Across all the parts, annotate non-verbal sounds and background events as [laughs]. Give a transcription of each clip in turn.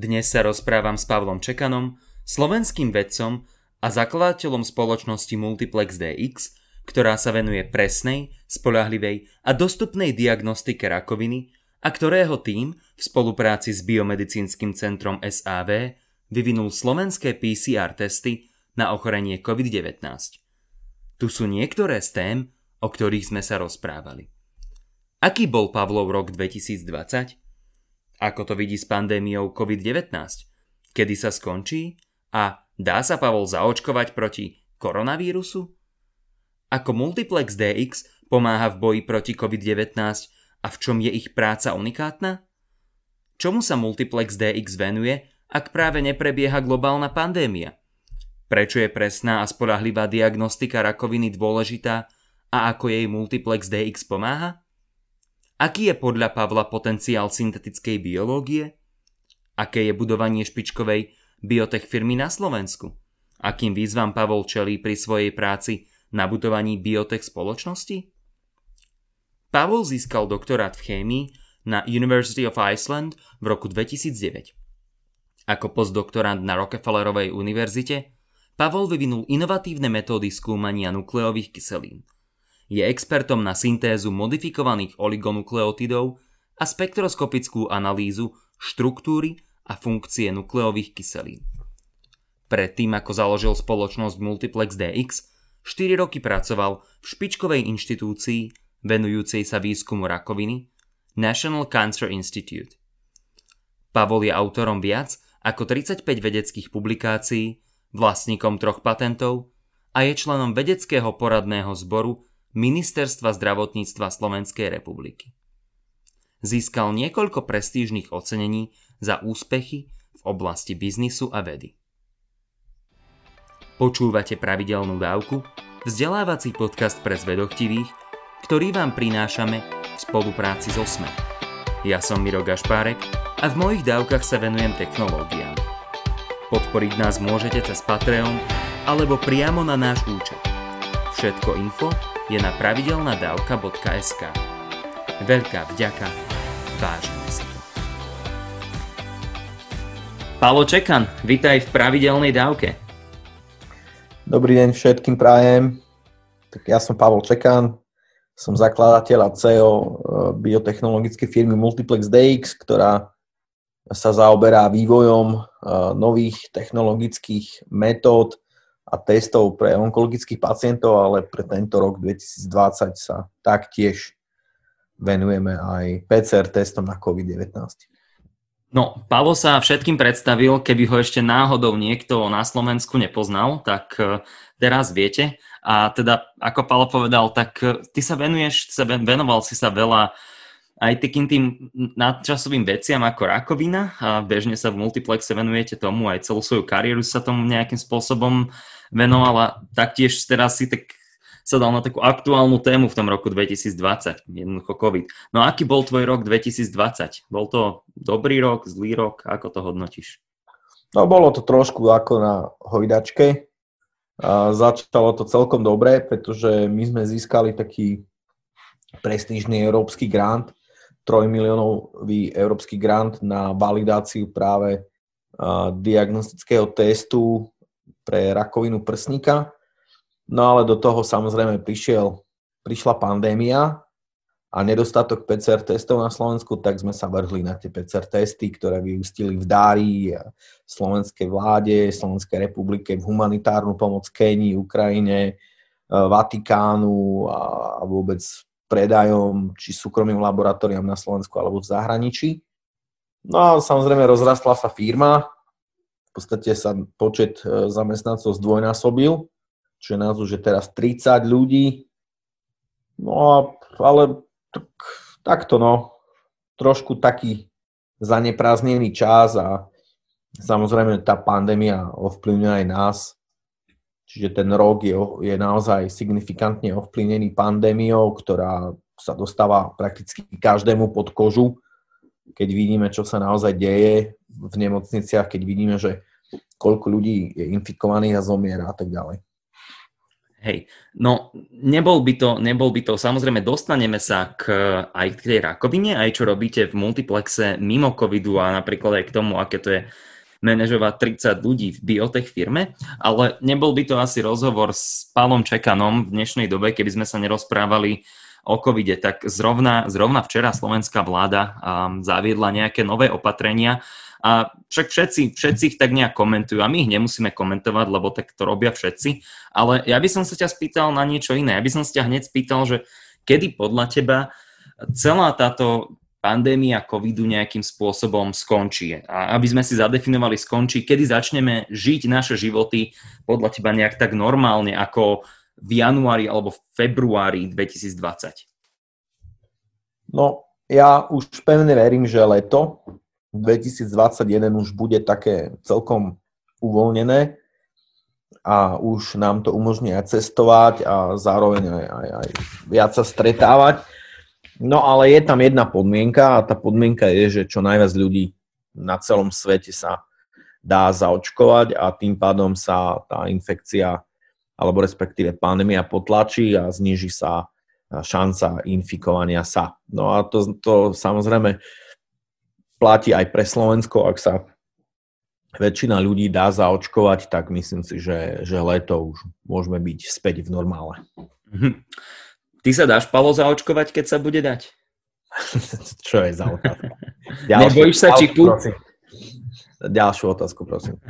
Dnes sa rozprávam s Pavlom Čekanom, slovenským vedcom a zakladateľom spoločnosti Multiplex DX, ktorá sa venuje presnej, spolahlivej a dostupnej diagnostike rakoviny a ktorého tým v spolupráci s biomedicínskym centrom SAV vyvinul slovenské PCR testy na ochorenie COVID-19. Tu sú niektoré z tém, o ktorých sme sa rozprávali. Aký bol Pavlov rok 2020? Ako to vidí s pandémiou COVID-19? Kedy sa skončí? A dá sa Pavol zaočkovať proti koronavírusu? Ako Multiplex DX pomáha v boji proti COVID-19 a v čom je ich práca unikátna? Čomu sa Multiplex DX venuje, ak práve neprebieha globálna pandémia? Prečo je presná a spolahlivá diagnostika rakoviny dôležitá a ako jej Multiplex DX pomáha? Aký je podľa Pavla potenciál syntetickej biológie? Aké je budovanie špičkovej biotech firmy na Slovensku? Akým výzvam Pavol čelí pri svojej práci na budovaní biotech spoločnosti? Pavol získal doktorát v chémii na University of Iceland v roku 2009. Ako postdoktorant na Rockefellerovej univerzite, Pavol vyvinul inovatívne metódy skúmania nukleových kyselín. Je expertom na syntézu modifikovaných oligonukleotidov a spektroskopickú analýzu štruktúry a funkcie nukleových kyselín. Predtým, ako založil spoločnosť Multiplex DX, 4 roky pracoval v špičkovej inštitúcii venujúcej sa výskumu rakoviny, National Cancer Institute. Pavol je autorom viac ako 35 vedeckých publikácií, vlastníkom troch patentov a je členom vedeckého poradného zboru Ministerstva zdravotníctva Slovenskej republiky. Získal niekoľko prestížnych ocenení za úspechy v oblasti biznisu a vedy. Počúvate pravidelnú dávku, vzdelávací podcast pre zvedochtivých, ktorý vám prinášame v spolupráci s OSME. Ja som Miro Gašpárek a v mojich dávkach sa venujem technológiám. Podporiť nás môžete cez Patreon alebo priamo na náš účet. Všetko info je na pravidelnadavka.sk. Veľká vďaka, vážime si to. Palo Čekan, vitaj v pravidelnej dávke. Dobrý deň všetkým prajem. Tak ja som Pavol Čekan, som zakladateľ a CEO e, biotechnologickej firmy Multiplex DX, ktorá sa zaoberá vývojom e, nových technologických metód a testov pre onkologických pacientov, ale pre tento rok 2020 sa taktiež venujeme aj PCR testom na COVID-19. No, Pavo sa všetkým predstavil, keby ho ešte náhodou niekto na Slovensku nepoznal, tak e, teraz viete. A teda, ako Paolo povedal, tak e, ty sa venuješ, venoval si sa veľa aj takým tým nadčasovým veciam ako rakovina a bežne sa v multiplexe venujete tomu, aj celú svoju kariéru sa tomu nejakým spôsobom venoval a taktiež teraz si tak sa dal na takú aktuálnu tému v tom roku 2020, jednoducho COVID. No aký bol tvoj rok 2020? Bol to dobrý rok, zlý rok? Ako to hodnotíš? No bolo to trošku ako na hojdačke. A začalo to celkom dobre, pretože my sme získali taký prestížny európsky grant, 3 miliónový európsky grant na validáciu práve diagnostického testu pre rakovinu prsníka. No ale do toho samozrejme prišiel, prišla pandémia a nedostatok PCR testov na Slovensku, tak sme sa vrhli na tie PCR testy, ktoré vyústili v dári slovenskej vláde, Slovenskej republike v humanitárnu pomoc Kenii, Ukrajine, Vatikánu a vôbec predajom či súkromným laboratóriám na Slovensku alebo v zahraničí. No a samozrejme rozrastla sa firma, v podstate sa počet e, zamestnancov zdvojnásobil, čiže nás už je teraz 30 ľudí. No a, ale tak, takto no, trošku taký zanepráznený čas a samozrejme tá pandémia ovplyvňuje aj nás. Čiže ten rok je, je naozaj signifikantne ovplyvnený pandémiou, ktorá sa dostáva prakticky každému pod kožu. Keď vidíme, čo sa naozaj deje v nemocniciach, keď vidíme, že koľko ľudí je infikovaných a zomiera a tak ďalej. Hej, no nebol by to, nebol by to, samozrejme dostaneme sa k, aj k tej rakovine, aj čo robíte v multiplexe mimo covidu a napríklad aj k tomu, aké to je manažovať 30 ľudí v biotech firme, ale nebol by to asi rozhovor s Pálom Čekanom v dnešnej dobe, keby sme sa nerozprávali o covide, tak zrovna, zrovna včera slovenská vláda um, zaviedla nejaké nové opatrenia, a však všetci, všetci ich tak nejak komentujú a my ich nemusíme komentovať, lebo tak to robia všetci. Ale ja by som sa ťa spýtal na niečo iné. Ja by som sa ťa hneď spýtal, že kedy podľa teba celá táto pandémia covidu nejakým spôsobom skončí. A aby sme si zadefinovali skončí, kedy začneme žiť naše životy podľa teba nejak tak normálne ako v januári alebo v februári 2020? No, ja už pevne verím, že leto 2021 už bude také celkom uvoľnené a už nám to umožní aj cestovať a zároveň aj, aj, aj viac sa stretávať. No ale je tam jedna podmienka a tá podmienka je, že čo najviac ľudí na celom svete sa dá zaočkovať a tým pádom sa tá infekcia alebo respektíve pandémia potlačí a zniží sa šanca infikovania sa. No a to, to samozrejme platí aj pre Slovensko, ak sa väčšina ľudí dá zaočkovať, tak myslím si, že, že leto už môžeme byť späť v normále. Ty sa dáš, Palo, zaočkovať, keď sa bude dať? [laughs] Čo je za otázka? [laughs] Nebojíš sa čipu? Ďalšiu otázku, prosím.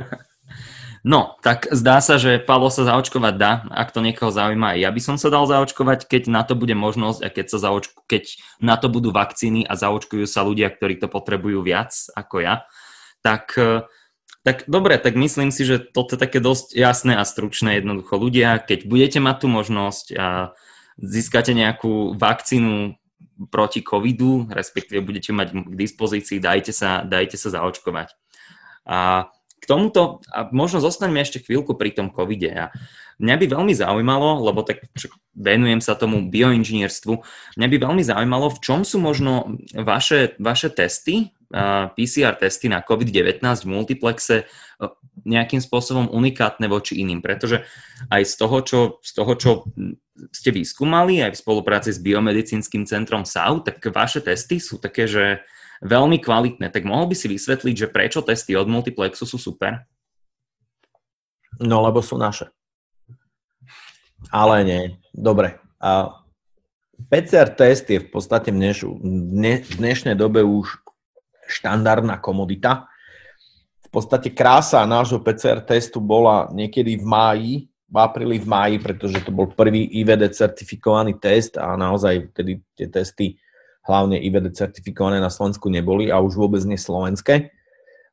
No, tak zdá sa, že Palo sa zaočkovať dá, ak to niekoho zaujíma. Ja by som sa dal zaočkovať, keď na to bude možnosť a keď, sa zaočku, keď na to budú vakcíny a zaočkujú sa ľudia, ktorí to potrebujú viac ako ja. Tak, e, tak dobre, tak myslím si, že toto je také dosť jasné a stručné jednoducho. Ľudia, keď budete mať tú možnosť a získate nejakú vakcínu proti covidu, respektíve budete mať k dispozícii, dajte sa, dajte sa zaočkovať. A k tomuto, a možno zostaňme ešte chvíľku pri tom covide. A mňa by veľmi zaujímalo, lebo tak venujem sa tomu bioinžinierstvu, mňa by veľmi zaujímalo, v čom sú možno vaše, vaše testy, PCR testy na COVID-19 v multiplexe e, nejakým spôsobom unikátne voči iným, pretože aj z toho, čo, z toho, čo ste vyskúmali aj v spolupráci s biomedicínskym centrom SAU, tak vaše testy sú také, že veľmi kvalitné. Tak mohol by si vysvetliť, že prečo testy od Multiplexu sú super? No, lebo sú naše. Ale nie. Dobre. A PCR test je v podstate v, dnešu, dne, v dnešnej dobe už štandardná komodita. V podstate krása nášho PCR testu bola niekedy v máji, v apríli, v máji, pretože to bol prvý IVD certifikovaný test a naozaj vtedy tie testy hlavne IVD certifikované na Slovensku neboli a už vôbec nie slovenské.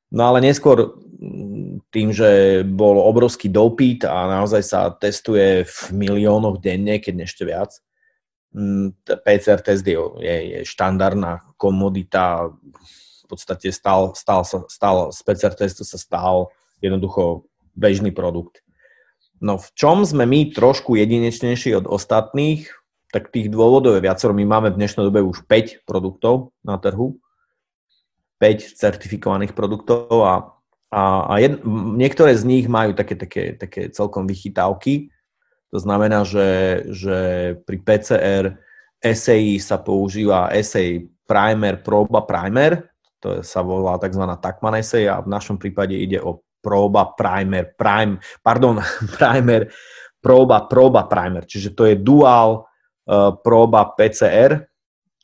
No ale neskôr mm, tým, že bol obrovský dopyt a naozaj sa testuje v miliónoch denne, keď ešte viac, mm, PCR test je, je, štandardná komodita, v podstate stal, stal, stal, z PCR testu sa stal jednoducho bežný produkt. No v čom sme my trošku jedinečnejší od ostatných, tak tých dôvodov je viacero. My máme v dnešnej dobe už 5 produktov na trhu, 5 certifikovaných produktov a, a, a jed, niektoré z nich majú také, také, také celkom vychytávky. To znamená, že, že pri PCR SAI sa používa SAI primer, proba primer, to sa volá tzv. Takman SAI a v našom prípade ide o proba primer, prime, pardon, [laughs] primer, proba, proba primer, čiže to je dual próba PCR,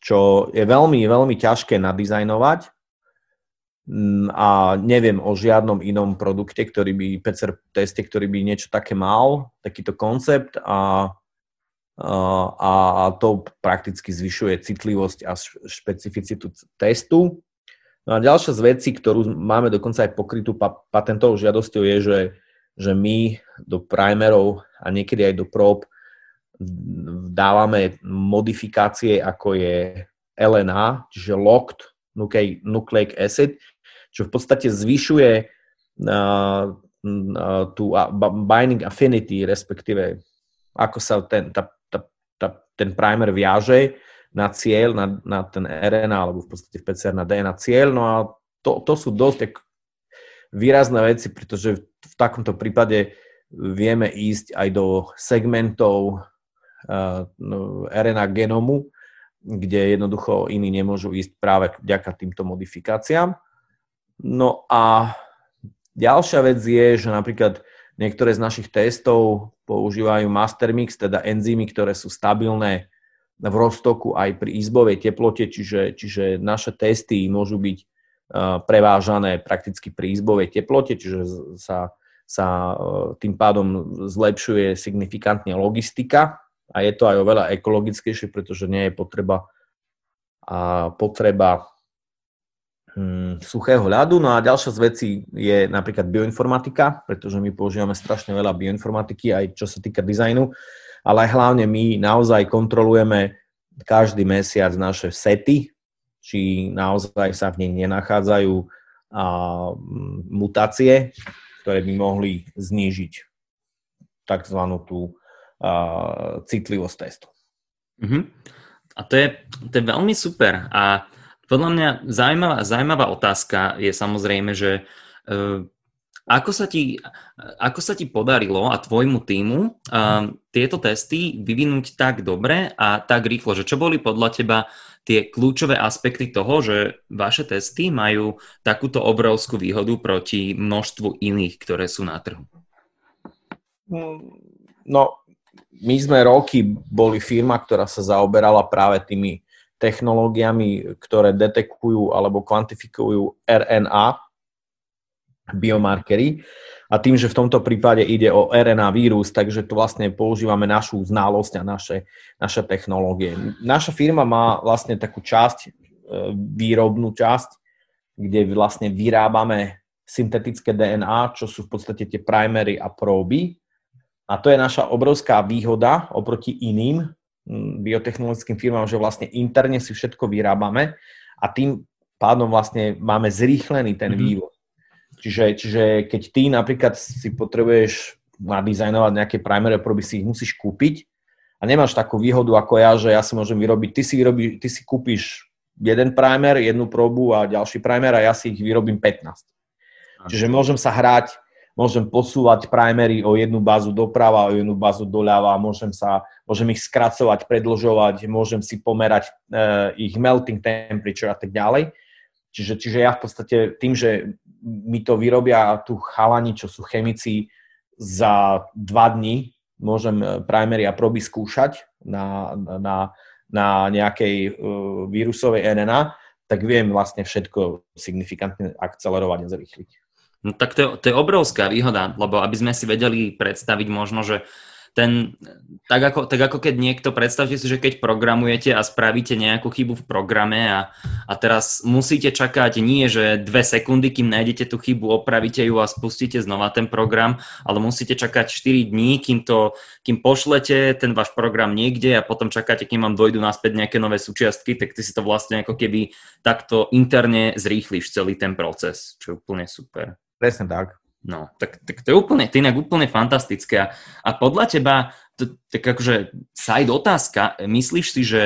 čo je veľmi, veľmi ťažké nadizajnovať mm, a neviem o žiadnom inom produkte, ktorý by, PCR teste, ktorý by niečo také mal, takýto koncept a, a, a to prakticky zvyšuje citlivosť a špecificitu testu. No a ďalšia z vecí, ktorú máme dokonca aj pokrytú patentovou žiadosťou je, že, že my do primerov a niekedy aj do prób dávame modifikácie, ako je LNA, čiže Locked Nucleic Acid, čo v podstate zvyšuje uh, uh, tú binding affinity, respektíve ako sa ten, tá, tá, tá, ten primer viaže na cieľ, na, na ten RNA, alebo v podstate v PCR na DNA cieľ. No a to, to sú dosť tak výrazné veci, pretože v takomto prípade vieme ísť aj do segmentov RNA genomu, kde jednoducho iní nemôžu ísť práve vďaka týmto modifikáciám. No a ďalšia vec je, že napríklad niektoré z našich testov používajú mastermix, teda enzymy, ktoré sú stabilné v roztoku aj pri izbovej teplote, čiže, čiže naše testy môžu byť prevážané prakticky pri izbovej teplote, čiže sa, sa tým pádom zlepšuje signifikantne logistika a je to aj oveľa ekologickejšie, pretože nie je potreba, a potreba hm, suchého ľadu. No a ďalšia z vecí je napríklad bioinformatika, pretože my používame strašne veľa bioinformatiky, aj čo sa týka dizajnu, ale hlavne my naozaj kontrolujeme každý mesiac naše sety, či naozaj sa v nej nenachádzajú a, mutácie, ktoré by mohli znížiť tzv. tú a, citlivosť testu. Uh-huh. A to je, to je veľmi super. A podľa mňa zaujímavá, zaujímavá otázka je samozrejme, že uh, ako sa, ti, ako sa ti podarilo a tvojmu týmu uh, tieto testy vyvinúť tak dobre a tak rýchlo? Že čo boli podľa teba tie kľúčové aspekty toho, že vaše testy majú takúto obrovskú výhodu proti množstvu iných, ktoré sú na trhu? No, my sme roky boli firma, ktorá sa zaoberala práve tými technológiami, ktoré detekujú alebo kvantifikujú RNA, biomarkery. A tým, že v tomto prípade ide o RNA vírus, takže tu vlastne používame našu znalosť a naše, naše technológie. Naša firma má vlastne takú časť, e, výrobnú časť, kde vlastne vyrábame syntetické DNA, čo sú v podstate tie primery a próby. A to je naša obrovská výhoda oproti iným biotechnologickým firmám, že vlastne interne si všetko vyrábame a tým pádom vlastne máme zrýchlený ten mm-hmm. vývoj. Čiže, čiže keď ty napríklad si potrebuješ nadizajnovať nejaké primary proby, si ich musíš kúpiť a nemáš takú výhodu ako ja, že ja si môžem vyrobiť, ty si, vyrobí, ty si kúpiš jeden primer, jednu probu a ďalší primer a ja si ich vyrobím 15. Čiže môžem sa hrať, môžem posúvať primery o jednu bázu doprava, o jednu bázu doľava, môžem, sa, môžem ich skracovať, predlžovať, môžem si pomerať uh, ich melting temperature a tak ďalej. Čiže, čiže ja v podstate tým, že mi to vyrobia tu chalani, čo sú chemici, za dva dní môžem e, primery a proby skúšať na, na, na nejakej uh, vírusovej RNA, tak viem vlastne všetko signifikantne akcelerovať a zrýchliť. No tak to je, to je obrovská výhoda, lebo aby sme si vedeli predstaviť možno, že ten, tak ako, tak ako keď niekto, predstavte si, že keď programujete a spravíte nejakú chybu v programe a, a teraz musíte čakať nie, že dve sekundy, kým nájdete tú chybu, opravíte ju a spustíte znova ten program, ale musíte čakať 4 dní, kým, to, kým pošlete ten váš program niekde a potom čakáte, kým vám dojdu naspäť nejaké nové súčiastky, tak ty si to vlastne ako keby takto interne zrýchliš celý ten proces, čo je úplne super. Presne tak. No, tak, tak to je úplne, to inak úplne fantastické. A podľa teba, to, tak akože side otázka, myslíš si, že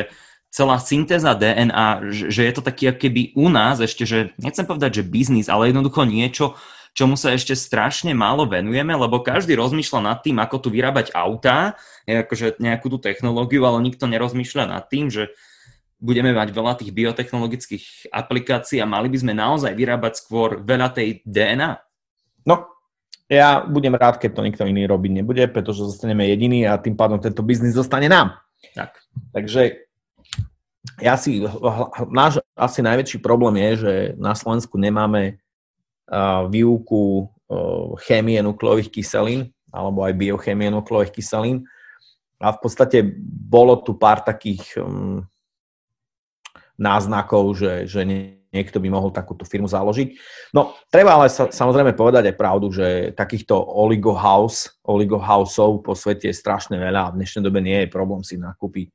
celá syntéza DNA, že, že je to taký keby u nás ešte, že nechcem povedať, že biznis, ale jednoducho niečo, čomu sa ešte strašne málo venujeme, lebo každý rozmýšľa nad tým, ako tu vyrábať autá, akože nejakú tú technológiu, ale nikto nerozmýšľa nad tým, že budeme mať veľa tých biotechnologických aplikácií a mali by sme naozaj vyrábať skôr veľa tej DNA. No, ja budem rád, keď to nikto iný robiť nebude, pretože zostaneme jediní a tým pádom tento biznis zostane nám. Tak. Takže ja si, náš asi najväčší problém je, že na Slovensku nemáme uh, výuku uh, chémie nukleových kyselín alebo aj biochémie nukleových kyselín. A v podstate bolo tu pár takých um, náznakov, že, že niekto by mohol takúto firmu založiť. No, treba ale sa, samozrejme povedať aj pravdu, že takýchto oligohouse, oligohouseov po svete je strašne veľa a v dnešnej dobe nie je problém si nakúpiť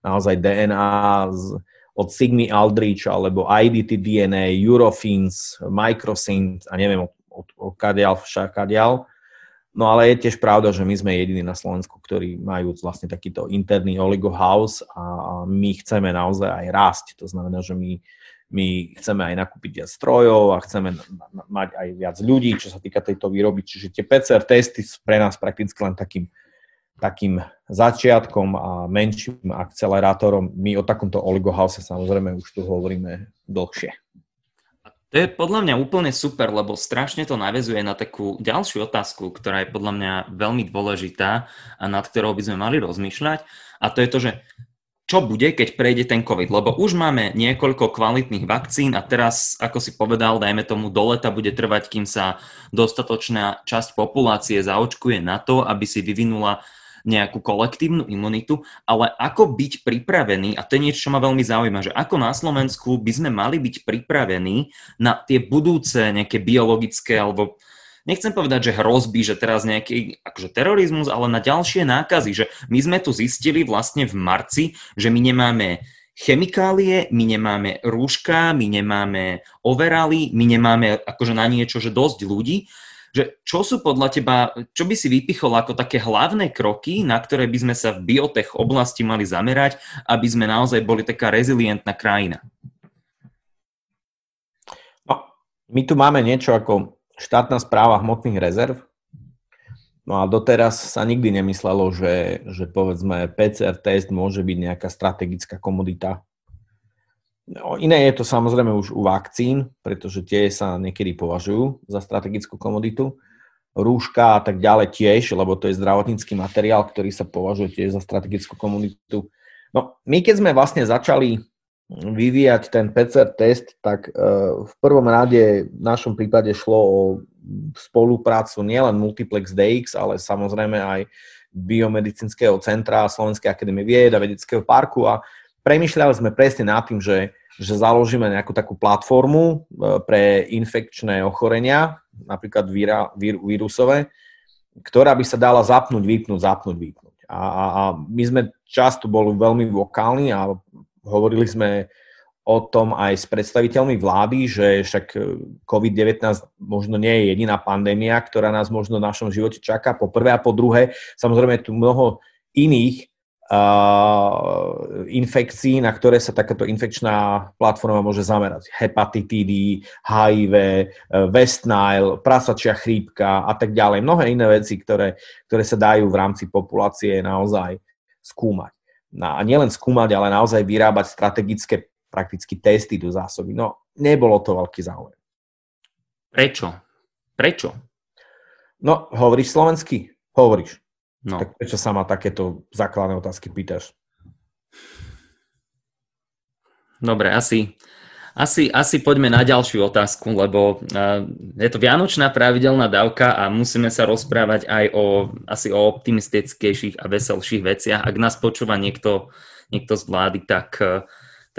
naozaj DNA z, od Sigmy Aldrich alebo IDT DNA, Eurofins, Microsynth a neviem od, od, od kadial však kadial. No ale je tiež pravda, že my sme jediní na Slovensku, ktorí majú vlastne takýto interný oligohouse a my chceme naozaj aj rásť. To znamená, že my my chceme aj nakúpiť viac strojov a chceme mať aj viac ľudí, čo sa týka tejto výroby. Čiže tie PCR testy sú pre nás prakticky len takým, takým začiatkom a menším akcelerátorom. My o takomto oligohouse samozrejme už tu hovoríme dlhšie. To je podľa mňa úplne super, lebo strašne to navezuje na takú ďalšiu otázku, ktorá je podľa mňa veľmi dôležitá a nad ktorou by sme mali rozmýšľať. A to je to, že čo bude, keď prejde ten COVID. Lebo už máme niekoľko kvalitných vakcín a teraz, ako si povedal, dajme tomu do leta bude trvať, kým sa dostatočná časť populácie zaočkuje na to, aby si vyvinula nejakú kolektívnu imunitu, ale ako byť pripravený, a to je niečo, čo ma veľmi zaujíma, že ako na Slovensku by sme mali byť pripravení na tie budúce nejaké biologické alebo nechcem povedať, že hrozby, že teraz nejaký akože terorizmus, ale na ďalšie nákazy, že my sme tu zistili vlastne v marci, že my nemáme chemikálie, my nemáme rúška, my nemáme overaly, my nemáme akože na niečo, že dosť ľudí. Že čo sú podľa teba, čo by si vypichol ako také hlavné kroky, na ktoré by sme sa v biotech oblasti mali zamerať, aby sme naozaj boli taká rezilientná krajina? No, my tu máme niečo ako štátna správa hmotných rezerv. No a doteraz sa nikdy nemyslelo, že, že povedzme PCR test môže byť nejaká strategická komodita. No, iné je to samozrejme už u vakcín, pretože tie sa niekedy považujú za strategickú komoditu. Rúška a tak ďalej tiež, lebo to je zdravotnícky materiál, ktorý sa považuje tiež za strategickú komunitu. No, my keď sme vlastne začali vyvíjať ten PCR test, tak e, v prvom rade v našom prípade šlo o spoluprácu nielen Multiplex DX, ale samozrejme aj Biomedicínskeho centra Slovenskej akadémie vied a vedeckého parku a premyšľali sme presne nad tým, že, že založíme nejakú takú platformu e, pre infekčné ochorenia, napríklad víra, vír, vírusové, ktorá by sa dala zapnúť, vypnúť, zapnúť, vypnúť. A, a, a my sme často boli veľmi vokálni a Hovorili sme o tom aj s predstaviteľmi vlády, že však e, COVID-19 možno nie je jediná pandémia, ktorá nás možno v našom živote čaká, po prvé a po druhé. Samozrejme je tu mnoho iných infekcií, na ktoré sa takáto infekčná platforma môže zamerať. Hepatitídy, HIV, e, West Nile, prasačia chrípka a tak ďalej. Mnohé iné veci, ktoré, ktoré sa dajú v rámci populácie naozaj skúmať a nielen skúmať, ale naozaj vyrábať strategické prakticky testy do zásoby. No, nebolo to veľký záujem. Prečo? Prečo? No, hovoríš slovensky? Hovoríš. No. Tak prečo sa ma takéto základné otázky pýtaš? Dobre, asi, asi, asi poďme na ďalšiu otázku, lebo uh, je to vianočná pravidelná dávka a musíme sa rozprávať aj o, asi o optimistickejších a veselších veciach. Ak nás počúva niekto, niekto z vlády, tak uh,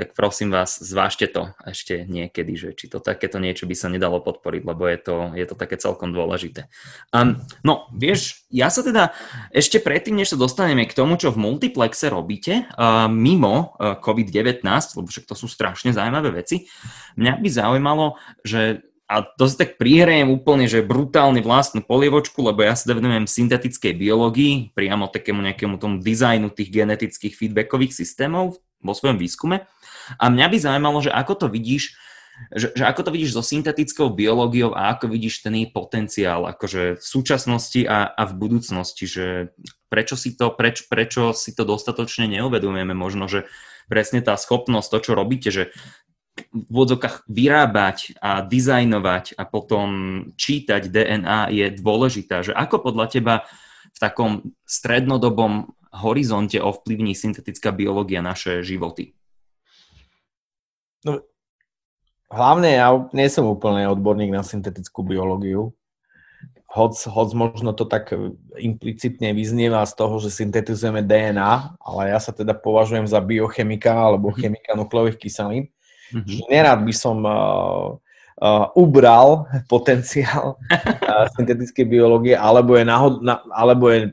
tak prosím vás, zvážte to ešte niekedy, že či to takéto niečo by sa nedalo podporiť, lebo je to, je to také celkom dôležité. Um, no, vieš, ja sa teda ešte predtým, než sa dostaneme k tomu, čo v multiplexe robíte, uh, mimo uh, COVID-19, lebo však to sú strašne zaujímavé veci, mňa by zaujímalo, že a to si tak prihrajem úplne, že brutálne vlastnú polievočku, lebo ja sa venujem syntetickej biológii, priamo takému nejakému tomu dizajnu tých genetických feedbackových systémov vo svojom výskume. A mňa by zaujímalo, že ako to vidíš, že, že ako to vidíš so syntetickou biológiou a ako vidíš ten jej potenciál akože v súčasnosti a, a v budúcnosti, že prečo si to, preč, prečo si to dostatočne neuvedomujeme, možno, že presne tá schopnosť, to, čo robíte, že v vodzokách vyrábať a dizajnovať a potom čítať DNA je dôležitá. Že ako podľa teba v takom strednodobom horizonte ovplyvní syntetická biológia naše životy? No, hlavne ja nie som úplne odborník na syntetickú biológiu. Hoc, hoc možno to tak implicitne vyznieva z toho, že syntetizujeme DNA, ale ja sa teda považujem za biochemika alebo mhm. chemika nukleových kyselín. Mm-hmm. Že nerád by som uh, uh, ubral potenciál uh, syntetickej biológie, alebo je, nahod, na, alebo je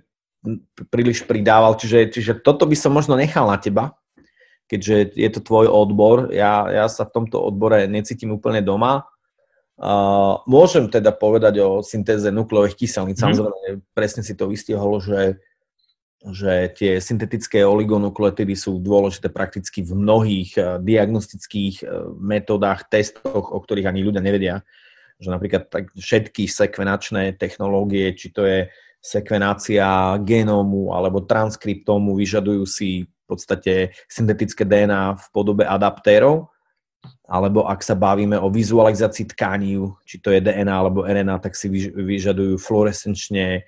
príliš pridával. Čiže, čiže toto by som možno nechal na teba, keďže je to tvoj odbor. Ja, ja sa v tomto odbore necítim úplne doma. Uh, môžem teda povedať o syntéze nukleových kyselníc. Mm. Samozrejme, presne si to vystihol, že že tie syntetické oligonukleotidy sú dôležité prakticky v mnohých eh, diagnostických eh, metodách, testoch, o ktorých ani ľudia nevedia. Že napríklad tak všetky sekvenačné technológie, či to je sekvenácia genómu alebo transkriptómu, vyžadujú si podstate syntetické DNA v podobe adaptérov, alebo ak sa bavíme o vizualizácii tkaní, či to je DNA alebo RNA, tak si vyžadujú fluorescenčne e,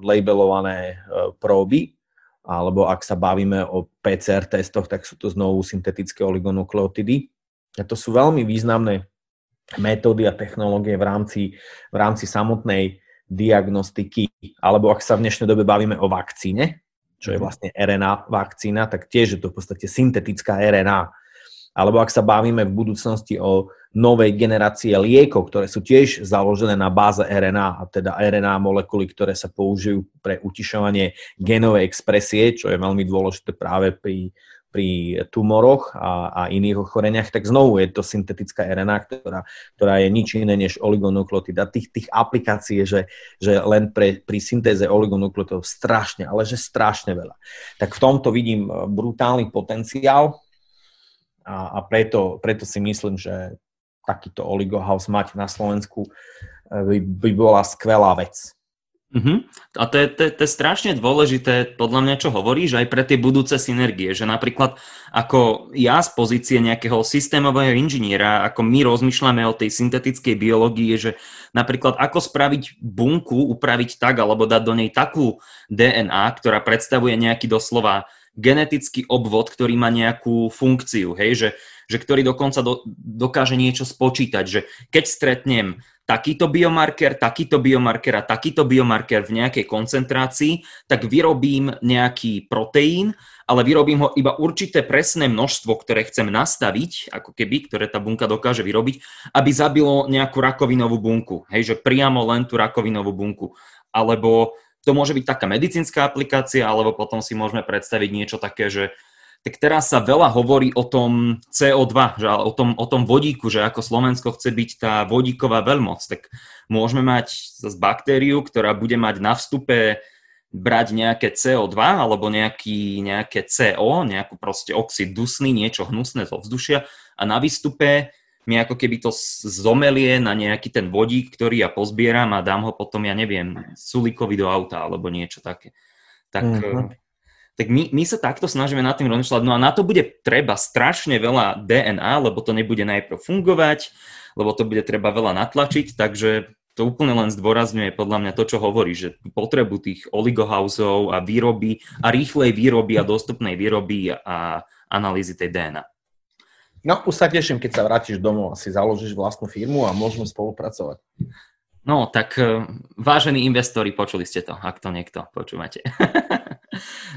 labelované e, próby, alebo ak sa bavíme o PCR testoch, tak sú to znovu syntetické oligonukleotidy. A to sú veľmi významné metódy a technológie v rámci, v rámci samotnej diagnostiky. Alebo ak sa v dnešnej dobe bavíme o vakcíne, čo je mhm. vlastne RNA vakcína, tak tiež je to v podstate syntetická RNA alebo ak sa bavíme v budúcnosti o novej generácie liekov, ktoré sú tiež založené na báze RNA, a teda RNA molekuly, ktoré sa použijú pre utišovanie genovej expresie, čo je veľmi dôležité práve pri, pri tumoroch a, a iných ochoreniach, tak znovu je to syntetická RNA, ktorá, ktorá je nič iné než oligonukleotid. Tých, tých aplikácií že, že len pre, pri syntéze oligonukleotidov strašne, ale že strašne veľa. Tak v tomto vidím brutálny potenciál a, a preto, preto si myslím, že takýto oligohouse mať na Slovensku e, by, by bola skvelá vec. Uh-huh. A to je, to, to je strašne dôležité, podľa mňa, čo hovoríš, aj pre tie budúce synergie, že napríklad ako ja z pozície nejakého systémového inžiniera, ako my rozmýšľame o tej syntetickej biológii, že napríklad ako spraviť bunku, upraviť tak, alebo dať do nej takú DNA, ktorá predstavuje nejaký doslova genetický obvod, ktorý má nejakú funkciu, hej, že, že ktorý dokonca do, dokáže niečo spočítať, že keď stretnem takýto biomarker, takýto biomarker a takýto biomarker v nejakej koncentrácii, tak vyrobím nejaký proteín, ale vyrobím ho iba určité presné množstvo, ktoré chcem nastaviť, ako keby, ktoré tá bunka dokáže vyrobiť, aby zabilo nejakú rakovinovú bunku. Hej, že priamo len tú rakovinovú bunku. Alebo to môže byť taká medicínska aplikácia, alebo potom si môžeme predstaviť niečo také, že tak teraz sa veľa hovorí o tom CO2, že o tom, o tom vodíku, že ako Slovensko chce byť tá vodíková veľmoc, tak môžeme mať z baktériu, ktorá bude mať na vstupe brať nejaké CO2 alebo nejaký, nejaké CO, nejakú proste oxid dusný, niečo hnusné zo vzdušia a na výstupe mi ako keby to zomelie na nejaký ten vodík, ktorý ja pozbieram a dám ho potom, ja neviem, sulíkovi do auta alebo niečo také. Tak, mm-hmm. Tak my, my sa takto snažíme na tým rozmýšľať. No a na to bude treba strašne veľa DNA, lebo to nebude najprv fungovať, lebo to bude treba veľa natlačiť, takže to úplne len zdôrazňuje podľa mňa to, čo hovorí, že potrebu tých oligohausov a výroby a rýchlej výroby a dostupnej výroby a analýzy tej DNA. No, už sa teším, keď sa vrátiš domov a si založíš vlastnú firmu a môžeme spolupracovať. No, tak uh, vážení investori, počuli ste to, ak to niekto počúvate. [laughs]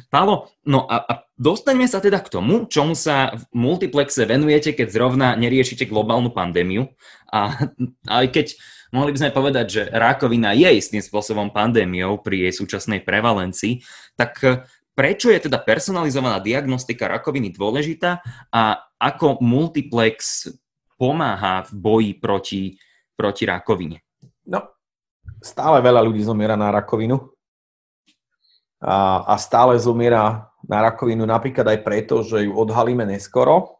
Pálo, no a, a dostaňme sa teda k tomu, čomu sa v multiplexe venujete, keď zrovna neriešite globálnu pandémiu. A aj keď mohli by sme povedať, že rakovina je istým spôsobom pandémiou pri jej súčasnej prevalencii, tak prečo je teda personalizovaná diagnostika rakoviny dôležitá a ako multiplex pomáha v boji proti, proti rakovine? No, stále veľa ľudí zomiera na rakovinu a, a stále zomiera na rakovinu napríklad aj preto, že ju odhalíme neskoro,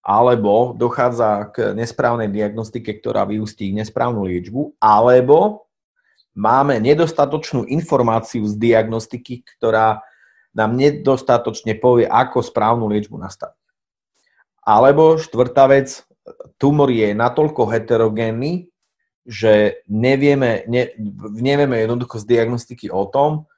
alebo dochádza k nesprávnej diagnostike, ktorá vyústí nesprávnu liečbu, alebo máme nedostatočnú informáciu z diagnostiky, ktorá nám nedostatočne povie, ako správnu liečbu nastaviť. Alebo štvrtá vec, tumor je natoľko heterogénny, že nevieme, ne, nevieme jednoducho z diagnostiky o tom,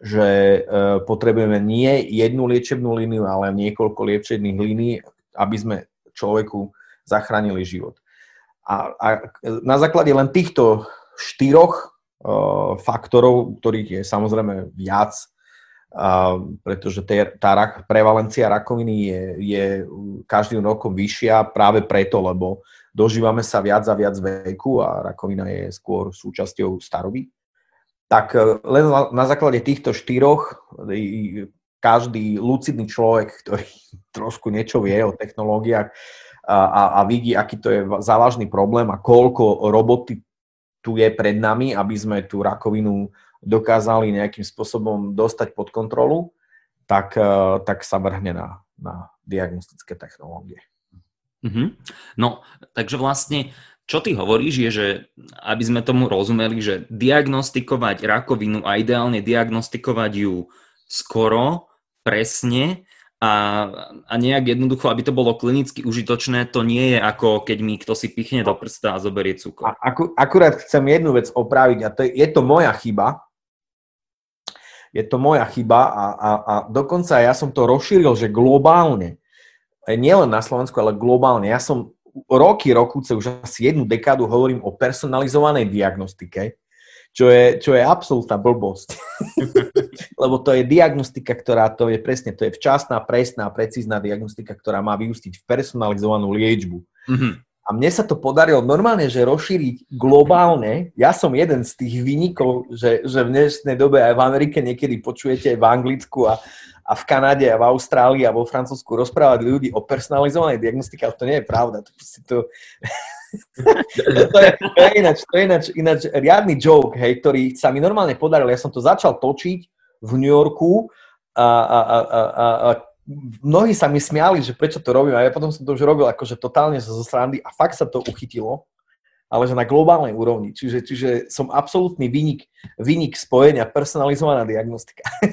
že e, potrebujeme nie jednu liečebnú líniu, ale niekoľko liečebných línií, aby sme človeku zachránili život. A, a na základe len týchto štyroch uh, faktorov, ktorých je samozrejme viac, uh, pretože té, tá rak, prevalencia rakoviny je, je každým rokom vyššia práve preto, lebo dožívame sa viac a viac veku a rakovina je skôr súčasťou staroby. Tak uh, len na, základe týchto štyroch každý lucidný človek, ktorý [laughs] trošku niečo vie o technológiách, a, a, vidí, aký to je závažný problém a koľko roboty tu je pred nami, aby sme tú rakovinu dokázali nejakým spôsobom dostať pod kontrolu, tak, tak sa vrhne na, na diagnostické technológie. Mm-hmm. No, takže vlastne, čo ty hovoríš je, že aby sme tomu rozumeli, že diagnostikovať rakovinu a ideálne diagnostikovať ju skoro, presne a, a nejak jednoducho, aby to bolo klinicky užitočné, to nie je ako keď mi kto si pichne do prsta a zoberie cukor. A, aku, akurát chcem jednu vec opraviť a to je, je to moja chyba. Je to moja chyba a, a, a dokonca ja som to rozšíril, že globálne, nielen na Slovensku, ale globálne. Ja som roky, rokúce, už asi jednu dekádu hovorím o personalizovanej diagnostike čo je, čo je absolútna blbosť. [laughs] Lebo to je diagnostika, ktorá to je presne, to je včasná, presná, precízna diagnostika, ktorá má vyústiť v personalizovanú liečbu. Mm-hmm. A mne sa to podarilo normálne, že rozšíriť globálne. Ja som jeden z tých vynikov, že, že v dnešnej dobe aj v Amerike niekedy počujete v Anglicku a, a v Kanade a v Austrálii a vo Francúzsku rozprávať ľudí o personalizovanej diagnostike, ale to nie je pravda. To, to, [laughs] to, je, to je ináč, to je ináč, ináč riadny joke, hej, ktorý sa mi normálne podaril. Ja som to začal točiť v New Yorku a, a, a, a, a mnohí sa mi smiali, že prečo to robím a ja potom som to už robil akože totálne zo srandy a fakt sa to uchytilo ale že na globálnej úrovni. Čiže, čiže som absolútny vynik, vynik spojenia, personalizovaná diagnostika. [laughs]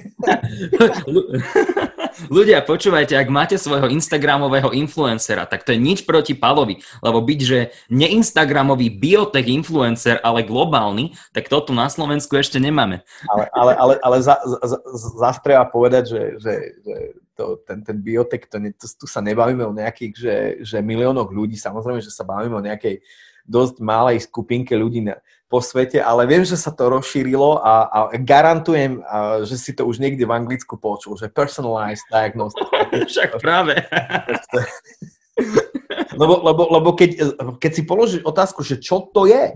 Ľudia, počúvajte, ak máte svojho Instagramového influencera, tak to je nič proti Palovi, lebo byť, že neinstagramový biotech influencer, ale globálny, tak to tu na Slovensku ešte nemáme. Ale, ale, ale, ale za, za, zase treba povedať, že, že, že to, ten, ten biotech, to, to, tu sa nebavíme o nejakých, že, že miliónoch ľudí, samozrejme, že sa bavíme o nejakej dosť malej skupinke ľudí na, po svete, ale viem, že sa to rozšírilo a, a garantujem, a, že si to už niekde v Anglicku počul, že personalized diagnosis. [laughs] Však práve. [laughs] lebo, lebo, lebo keď, keď si položíš otázku, že čo to je,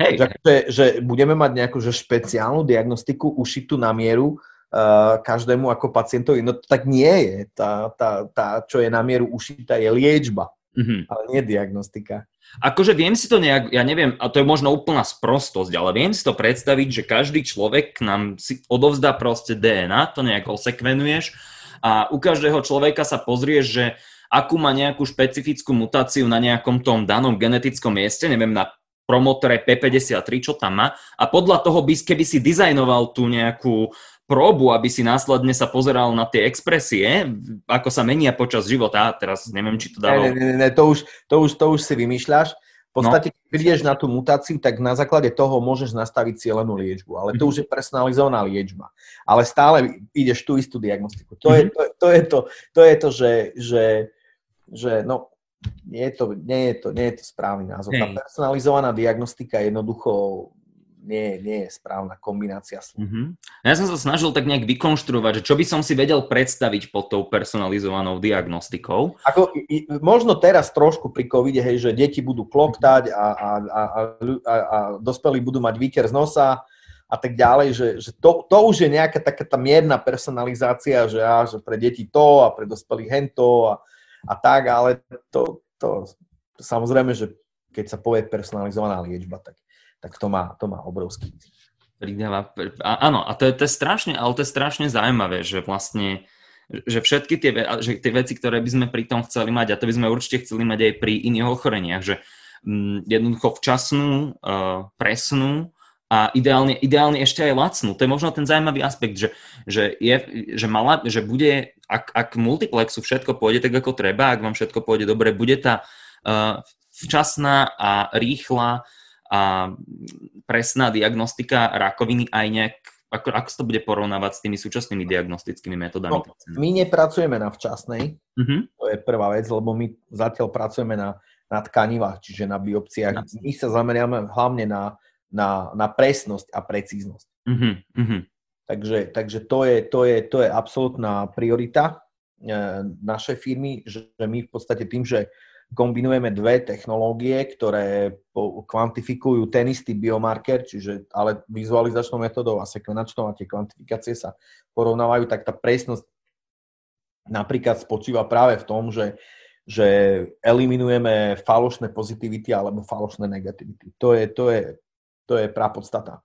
Hej. Že, že, že budeme mať nejakú že špeciálnu diagnostiku ušitú na mieru uh, každému ako pacientovi, no to tak nie je. Tá, tá, tá, čo je na mieru ušitá, je liečba, mm-hmm. ale nie diagnostika. Akože viem si to nejak, ja neviem, a to je možno úplná sprostosť, ale viem si to predstaviť, že každý človek nám si odovzdá proste DNA, to nejak osekvenuješ a u každého človeka sa pozrieš, že akú má nejakú špecifickú mutáciu na nejakom tom danom genetickom mieste, neviem, na promotore P53, čo tam má a podľa toho by, keby si dizajnoval tú nejakú probu, aby si následne sa pozeral na tie expresie, ako sa menia počas života. Teraz neviem, či to dalo... Ne, ne, ne, to, už, to, už, to už si vymýšľaš. V podstate, no. keď prídeš na tú mutáciu, tak na základe toho môžeš nastaviť cieľenú liečbu. Ale to mm-hmm. už je personalizovaná liečba. Ale stále ideš tú istú diagnostiku. To, mm-hmm. je, to, to, je to, to je to, že, že, že no, nie je to, nie je to, nie je to správny názov. Hey. Tá personalizovaná diagnostika jednoducho nie, nie je správna kombinácia slov. Mm-hmm. Ja som sa snažil tak nejak vykonštruovať, že čo by som si vedel predstaviť pod tou personalizovanou diagnostikou. Ako, možno teraz trošku pri covide, hej, že deti budú kloktať a, a, a, a, a, a dospelí budú mať výter z nosa a tak ďalej, že, že to, to už je nejaká taká tá mierna personalizácia, že, á, že pre deti to a pre dospelých hento a, a tak, ale to, to, to samozrejme, že keď sa povie personalizovaná liečba, tak tak to má, to má obrovský pridáva. A, áno, a to je, to je strašne, ale to je strašne zaujímavé, že vlastne že všetky tie, že tie veci, ktoré by sme pri tom chceli mať, a to by sme určite chceli mať aj pri iných ochoreniach, že mm, jednoducho včasnú, uh, presnú a ideálne, ideálne ešte aj lacnú. To je možno ten zaujímavý aspekt, že, že, je, že, mala, že bude, ak, ak multiplexu všetko pôjde tak, ako treba, ak vám všetko pôjde dobre, bude tá uh, včasná a rýchla a presná diagnostika rakoviny aj nejak, ako, ako sa to bude porovnávať s tými súčasnými diagnostickými metodami? No, my nepracujeme na včasnej, uh-huh. to je prvá vec, lebo my zatiaľ pracujeme na, na tkanivách, čiže na biopciách. Jasne. My sa zameriame hlavne na, na, na presnosť a precíznosť. Uh-huh. Takže, takže to, je, to, je, to je absolútna priorita e, našej firmy, že my v podstate tým, že kombinujeme dve technológie, ktoré kvantifikujú ten istý biomarker, čiže ale vizualizačnou metodou a sekvenačnou a tie kvantifikácie sa porovnávajú, tak tá presnosť napríklad spočíva práve v tom, že, že eliminujeme falošné pozitivity alebo falošné negativity. To je, to je, to je podstata.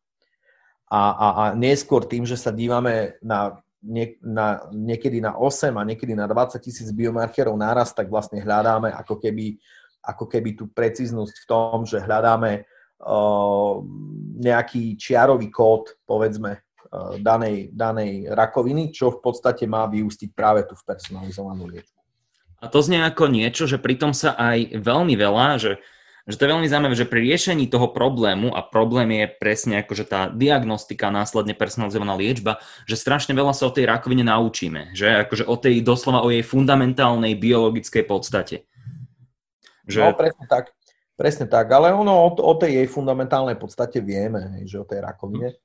a, a, a neskôr tým, že sa dívame na, nie, na, niekedy na 8 a niekedy na 20 tisíc biomarkerov náraz, tak vlastne hľadáme ako keby, ako keby tú precíznosť v tom, že hľadáme uh, nejaký čiarový kód, povedzme, uh, danej, danej rakoviny, čo v podstate má vyústiť práve tú personalizovanú liečbu. A to znie ako niečo, že pritom sa aj veľmi veľa, že že to je veľmi zaujímavé, že pri riešení toho problému, a problém je presne že tá diagnostika, následne personalizovaná liečba, že strašne veľa sa o tej rakovine naučíme, že akože o tej doslova o jej fundamentálnej biologickej podstate. Že... No presne tak, presne tak, ale ono o, o tej jej fundamentálnej podstate vieme, že o tej rakovine.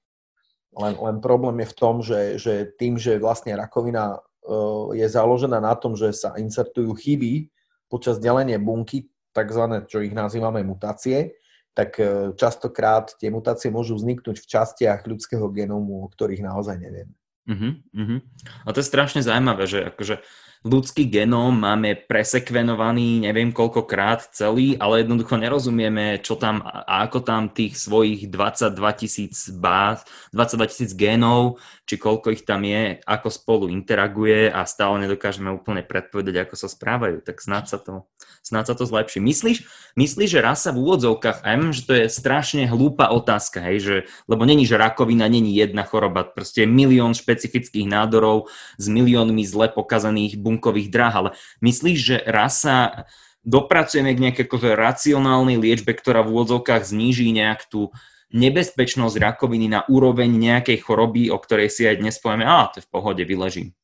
Len, len problém je v tom, že, že tým, že vlastne rakovina uh, je založená na tom, že sa insertujú chyby počas delenia bunky, tzv. čo ich nazývame mutácie, tak e, častokrát tie mutácie môžu vzniknúť v častiach ľudského genómu, o ktorých naozaj nevieme. Uh-huh, uh-huh. A to je strašne zaujímavé, že akože ľudský genóm máme presekvenovaný neviem koľkokrát celý, ale jednoducho nerozumieme, čo tam a ako tam tých svojich 22 tisíc báz, 22 tisíc génov, či koľko ich tam je, ako spolu interaguje a stále nedokážeme úplne predpovedať, ako sa správajú. Tak snáď sa to snáď sa to zlepší. Myslíš, myslíš, že raz sa v úvodzovkách, a ja že to je strašne hlúpa otázka, hej, že, lebo není, že rakovina není jedna choroba, proste milión špecifických nádorov s miliónmi zle pokazaných bunkových dráh, ale myslíš, že raz sa dopracujeme k nejakej akože racionálnej liečbe, ktorá v úvodzovkách zníži nejak tú nebezpečnosť rakoviny na úroveň nejakej choroby, o ktorej si aj dnes povieme, a to je v pohode, vyležím.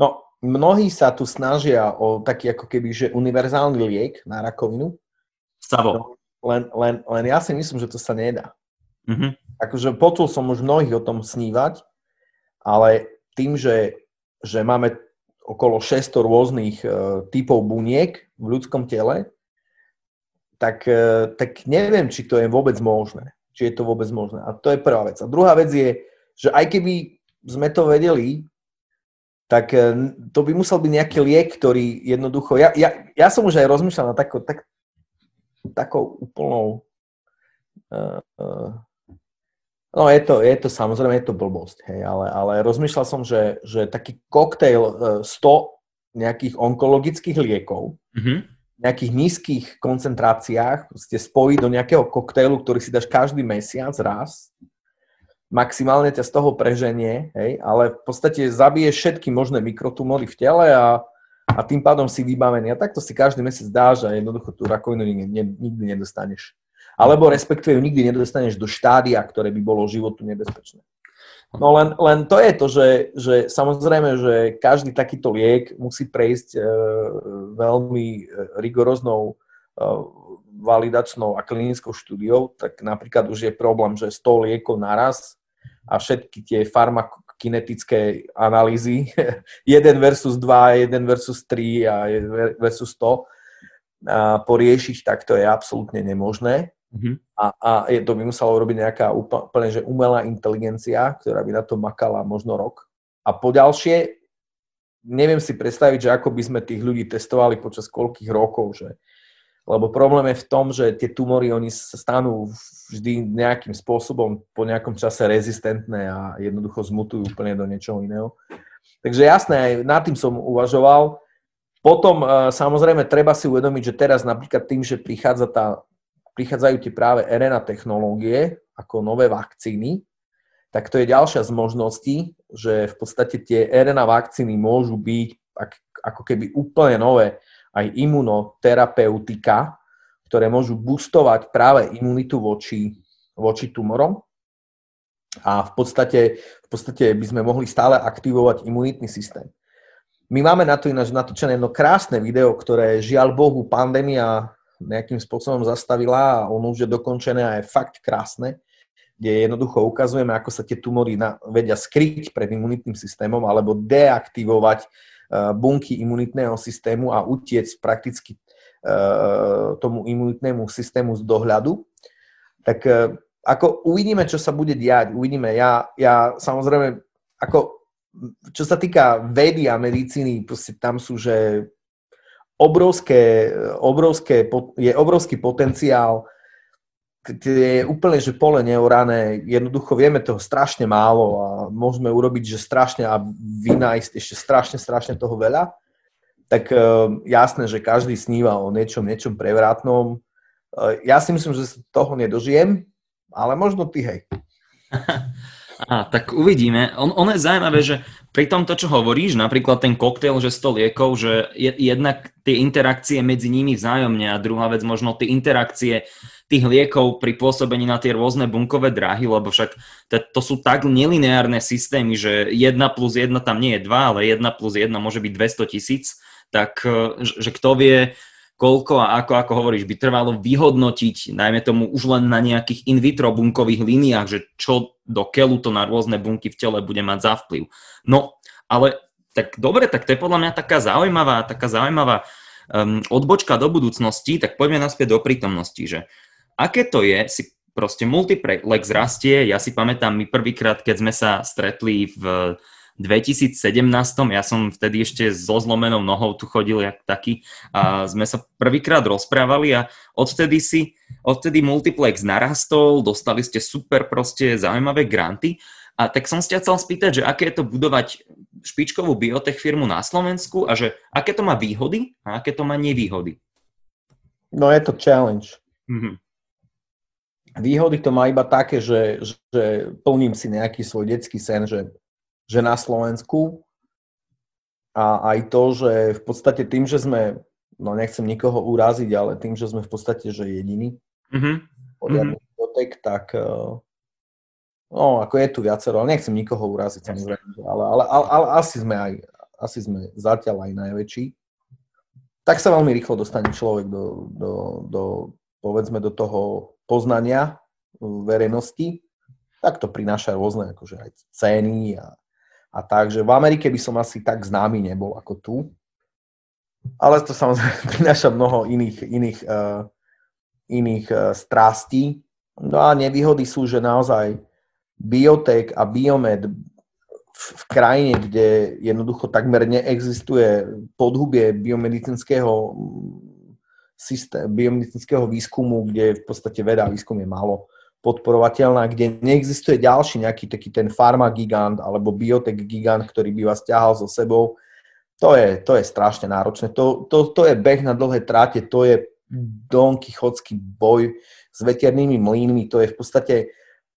No, mnohí sa tu snažia o taký ako keby, že univerzálny liek na rakovinu. Savo. No, len, len, len ja si myslím, že to sa nedá. Mm-hmm. Akože počul som už mnohých o tom snívať, ale tým, že, že máme okolo 600 rôznych uh, typov buniek v ľudskom tele, tak, uh, tak neviem, či to je vôbec možné. Či je to vôbec možné. A to je prvá vec. A druhá vec je, že aj keby sme to vedeli, tak e, to by musel byť nejaký liek, ktorý jednoducho... Ja, ja, ja som už aj rozmýšľal na tako, tak, takou úplnou... Uh, uh, no je to, je to samozrejme, je to blbosť, hej, ale, ale rozmýšľal som, že, že taký koktejl uh, 100 nejakých onkologických liekov, mm-hmm. nejakých nízkych koncentráciách, ste spojí do nejakého koktejlu, ktorý si dáš každý mesiac raz, maximálne ťa z toho preženie, hej, ale v podstate zabije všetky možné mikrotumory v tele a, a tým pádom si vybavený. A takto si každý mesiac dáš a jednoducho tú rakovinu nikdy, nikdy nedostaneš. Alebo respektíve nikdy nedostaneš do štádia, ktoré by bolo životu nebezpečné. No len, len to je to, že, že samozrejme, že každý takýto liek musí prejsť e, veľmi e, rigoróznou e, validačnou a klinickou štúdiou, tak napríklad už je problém, že 100 liekov naraz a všetky tie farmakokinetické analýzy, [laughs] 1 versus 2, 1 versus 3 a versus 100, a poriešiť, tak to je absolútne nemožné. Mm-hmm. A, a je, to by musela urobiť nejaká úplne že umelá inteligencia, ktorá by na to makala možno rok. A po ďalšie, neviem si predstaviť, že ako by sme tých ľudí testovali počas koľkých rokov, že lebo problém je v tom, že tie tumory, oni sa stanú vždy nejakým spôsobom po nejakom čase rezistentné a jednoducho zmutujú úplne do niečoho iného. Takže jasné, aj nad tým som uvažoval. Potom e, samozrejme treba si uvedomiť, že teraz napríklad tým, že prichádza tá, prichádzajú tie práve RNA technológie ako nové vakcíny, tak to je ďalšia z možností, že v podstate tie RNA vakcíny môžu byť ako keby úplne nové aj imunoterapeutika, ktoré môžu boostovať práve imunitu voči, voči tumorom. A v podstate, v podstate by sme mohli stále aktivovať imunitný systém. My máme na to ináč natočené jedno krásne video, ktoré žiaľ Bohu pandémia nejakým spôsobom zastavila a ono už je dokončené a je fakt krásne, kde jednoducho ukazujeme, ako sa tie tumory na, vedia skryť pred imunitným systémom alebo deaktivovať Eh, bunky imunitného systému a utiec prakticky eh, tomu imunitnému systému z dohľadu. Tak eh, ako uvidíme, čo sa bude diať, uvidíme. Ja, ja samozrejme, ako čo sa týka vedy a medicíny, proste tam sú, že obrovské, obrovské, je obrovský potenciál tie úplne, že pole neorané, jednoducho vieme toho strašne málo a môžeme urobiť, že strašne a vynájsť ešte strašne, strašne toho veľa, tak uh, jasné, že každý sníva o niečom, niečom prevratnom. Uh, ja si myslím, že toho nedožijem, ale možno ty, hej. Á, tak uvidíme. On, on je zaujímavé, že pri tomto, čo hovoríš, napríklad ten koktail, že 100 liekov, že je, jednak tie interakcie medzi nimi vzájomne a druhá vec možno tie interakcie tých liekov pri pôsobení na tie rôzne bunkové dráhy, lebo však to, to sú tak nelineárne systémy, že 1 plus 1 tam nie je 2, ale 1 plus 1 môže byť 200 tisíc, tak e, že kto vie, koľko a ako, ako hovoríš, by trvalo vyhodnotiť, najmä tomu už len na nejakých in vitro bunkových líniách, že čo do keľu to na rôzne bunky v tele bude mať za vplyv. No, ale tak dobre, tak to je podľa mňa taká zaujímavá, taká zaujímavá um, odbočka do budúcnosti, tak poďme naspäť do prítomnosti, že aké to je si proste multiplex rastie, ja si pamätám, my prvýkrát, keď sme sa stretli v 2017, ja som vtedy ešte so zlomenou nohou tu chodil jak taký a sme sa prvýkrát rozprávali a odtedy si, odtedy Multiplex narastol, dostali ste super proste zaujímavé granty a tak som ste chcel spýtať, že aké je to budovať špičkovú biotech firmu na Slovensku a že aké to má výhody a aké to má nevýhody? No je to challenge. Mm-hmm. Výhody to má iba také, že, že plním si nejaký svoj detský sen, že že na Slovensku a aj to, že v podstate tým, že sme, no nechcem nikoho uraziť, ale tým, že sme v podstate, že jediný mm-hmm. poriadny mm-hmm. tak eh, no, ako je tu viacero, ale nechcem nikoho uraziť, samozrejme, ale, ale, ale, ale asi sme aj, asi sme zatiaľ aj najväčší. Tak sa veľmi rýchlo dostane človek do, do, do povedzme, do toho poznania verejnosti, tak to prináša rôzne akože aj ceny a a tak, že v Amerike by som asi tak známy nebol ako tu. Ale to samozrejme [laughs] prináša mnoho iných, iných, uh, iných uh, strastí. No a nevýhody sú, že naozaj biotek a biomed v, krajine, kde jednoducho takmer neexistuje podhubie biomedicínskeho systém, biomedicínskeho výskumu, kde v podstate veda a výskum je málo podporovateľná, kde neexistuje ďalší nejaký taký ten farmagigant alebo biotech gigant, ktorý by vás ťahal so sebou, to je, to je strašne náročné. To, to, to je beh na dlhé tráte, to je Don Quixotský boj s veternými mlínmi, to je v podstate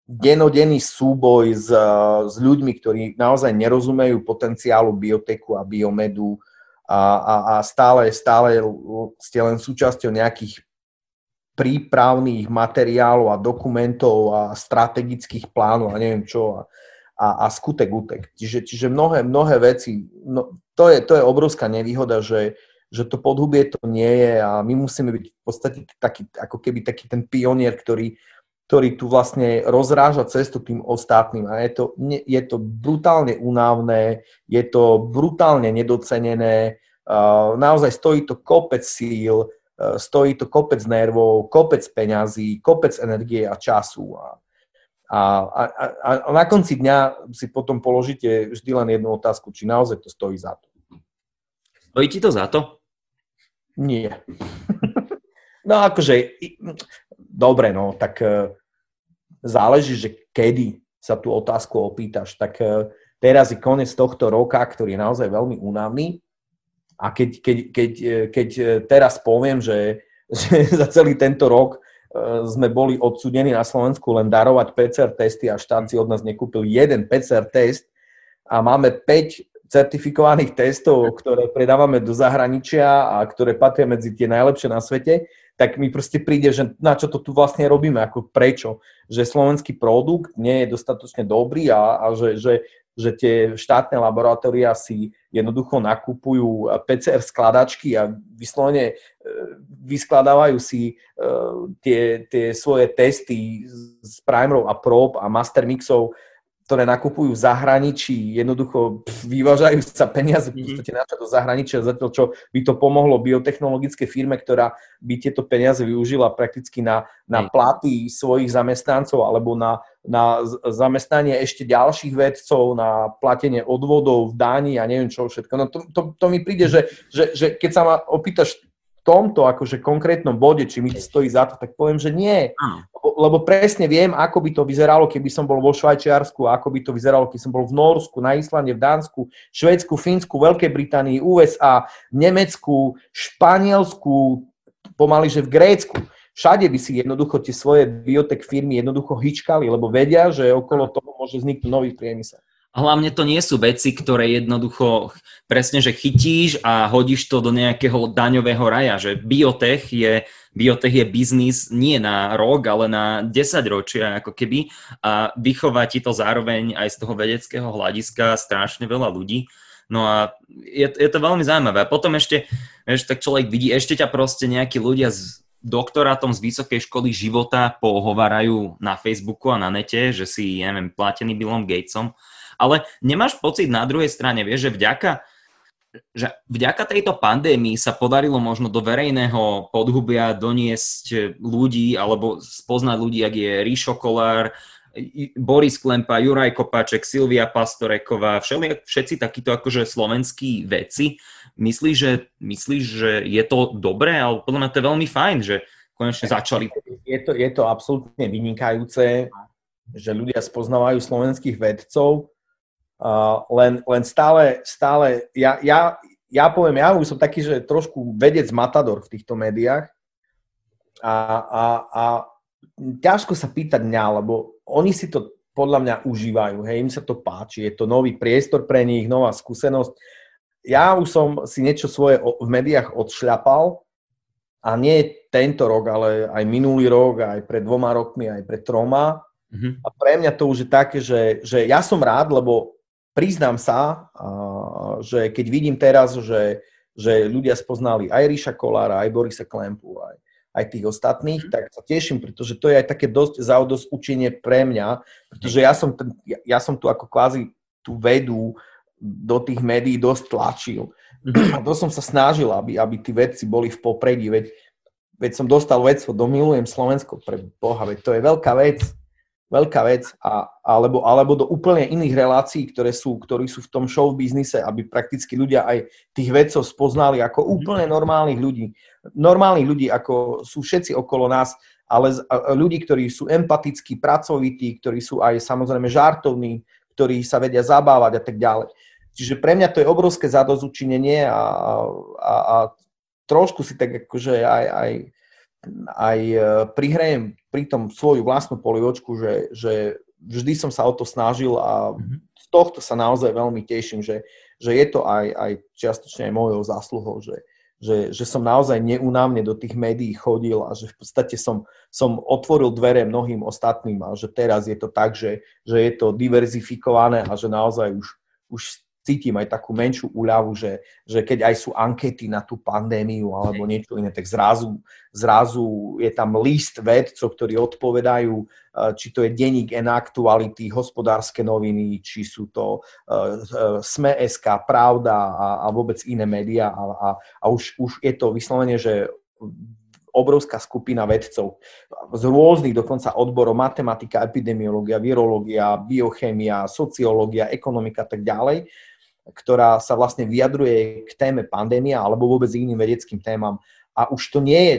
denodenný súboj s, s ľuďmi, ktorí naozaj nerozumejú potenciálu bioteku a biomedu a, a, a stále, stále ste len súčasťou nejakých prípravných materiálov a dokumentov a strategických plánov a neviem čo a, a, a skutek utek. Čiže, čiže mnohé, mnohé veci, no, to, je, to je obrovská nevýhoda, že, že to podhubie to nie je a my musíme byť v podstate taký, ako keby taký ten pionier, ktorý, ktorý tu vlastne rozráža cestu tým ostatným a je to, je to brutálne únavné, je to brutálne nedocenené, naozaj stojí to kopec síl, E, stojí to kopec nervov, kopec peňazí, kopec energie a času. A, a, a, a na konci dňa si potom položíte vždy len jednu otázku, či naozaj to stojí za to. Stojí ti to za to? Nie. no akože, dobre, no, tak e, záleží, že kedy sa tú otázku opýtaš. Tak e, teraz je koniec tohto roka, ktorý je naozaj veľmi únavný a keď, keď, keď, e, keď teraz poviem, že, že [laughs] za celý tento rok sme boli odsudení na Slovensku len darovať PCR testy a štát si od nás nekúpil jeden PCR test a máme 5 certifikovaných testov, ktoré predávame do zahraničia a ktoré patria medzi tie najlepšie na svete, tak mi proste príde, že na čo to tu vlastne robíme, ako prečo, že slovenský produkt nie je dostatočne dobrý a, a že, že, že tie štátne laboratória si jednoducho nakupujú PCR skladačky a vyslovene e, vyskladávajú si e, tie, tie svoje testy z primerov a prób a master mixov ktoré nakupujú v zahraničí, jednoducho vyvážajú sa peniaze v mhm. podstate na do zahraničia, zatiaľ čo by to pomohlo biotechnologické firme, ktorá by tieto peniaze využila prakticky na, na platy svojich zamestnancov alebo na, na zamestnanie ešte ďalších vedcov, na platenie odvodov, daní a neviem čo všetko. No to, to, to mi príde, že, že, že keď sa ma opýtaš tomto akože konkrétnom bode, či mi to stojí za to, tak poviem, že nie. Lebo, presne viem, ako by to vyzeralo, keby som bol vo Švajčiarsku, ako by to vyzeralo, keby som bol v Norsku, na Islande, v Dánsku, Švedsku, Fínsku, Veľkej Británii, USA, Nemecku, Španielsku, pomaly, že v Grécku. Všade by si jednoducho tie svoje biotech firmy jednoducho hyčkali, lebo vedia, že okolo toho môže vzniknúť nový priemysel. Hlavne to nie sú veci, ktoré jednoducho presne, že chytíš a hodíš to do nejakého daňového raja, že biotech je, biotech je biznis nie na rok, ale na 10 ročia ako keby a vychová ti to zároveň aj z toho vedeckého hľadiska strašne veľa ľudí. No a je, je to veľmi zaujímavé. A potom ešte, vieš, tak človek vidí, ešte ťa proste nejakí ľudia s doktorátom z vysokej školy života pohovarajú na Facebooku a na nete, že si, neviem, platený Billom Gatesom ale nemáš pocit na druhej strane, vieš, že vďaka že vďaka tejto pandémii sa podarilo možno do verejného podhubia doniesť ľudí alebo spoznať ľudí, ak je Ríšo Kolár, Boris Klempa, Juraj Kopáček, Silvia Pastoreková, všeli, všetci takíto akože slovenskí veci. Myslíš, že, myslíš, že je to dobré? Ale podľa mňa to je veľmi fajn, že konečne začali. Je to, je to absolútne vynikajúce, že ľudia spoznávajú slovenských vedcov Uh, len, len stále, stále, ja, ja, ja poviem, ja už som taký, že trošku vedec matador v týchto médiách a, a, a ťažko sa pýtať mňa, lebo oni si to podľa mňa užívajú, hej, im sa to páči, je to nový priestor pre nich, nová skúsenosť. Ja už som si niečo svoje v médiách odšľapal a nie tento rok, ale aj minulý rok, aj pred dvoma rokmi, aj pred troma. Mm-hmm. A pre mňa to už je také, že, že ja som rád, lebo priznám sa, že keď vidím teraz, že, že ľudia spoznali aj Ríša Kolára, aj Borisa Klempu, aj, aj tých ostatných, mm. tak sa teším, pretože to je aj také dosť záudosť učenie pre mňa, pretože ja som, ten, ja, ja som tu ako kvázi tú vedu do tých médií dosť tlačil. Mhm. A to som sa snažil, aby, aby tí vedci boli v popredí, veď, veď som dostal vedstvo, domilujem Slovensko, pre Boha, veď to je veľká vec veľká vec, a, alebo, alebo do úplne iných relácií, ktoré sú, ktorí sú v tom show biznise, aby prakticky ľudia aj tých vedcov spoznali ako mhm. úplne normálnych ľudí. Normálnych ľudí, ako sú všetci okolo nás, ale ľudí, ktorí sú empatickí, pracovití, ktorí sú aj samozrejme žartovní, ktorí sa vedia zabávať a tak ďalej. Čiže pre mňa to je obrovské zadozučinenie a, a, a trošku si tak akože aj, aj aj e, prihrajem pri tom svoju vlastnú poliočku, že, že vždy som sa o to snažil a mhm. z tohto sa naozaj veľmi teším, že, že je to aj, aj čiastočne aj mojou zásluhou, že, že, že som naozaj neunávne do tých médií chodil a že v podstate som, som otvoril dvere mnohým ostatným a že teraz je to tak, že, že je to diverzifikované a že naozaj už, už cítim aj takú menšiu úľavu, že, že keď aj sú ankety na tú pandémiu alebo niečo iné, tak zrazu, zrazu je tam list vedcov, ktorí odpovedajú, eh, či to je denník N-aktuality, hospodárske noviny, či sú to uh, SME.sk, Pravda a, a vôbec iné médiá a, a, a už, už je to vyslovene, že obrovská skupina vedcov z rôznych dokonca odborov, matematika, epidemiológia, virológia, biochémia, sociológia, ekonomika a tak ďalej, ktorá sa vlastne vyjadruje k téme pandémia alebo vôbec iným vedeckým témam. A už to nie je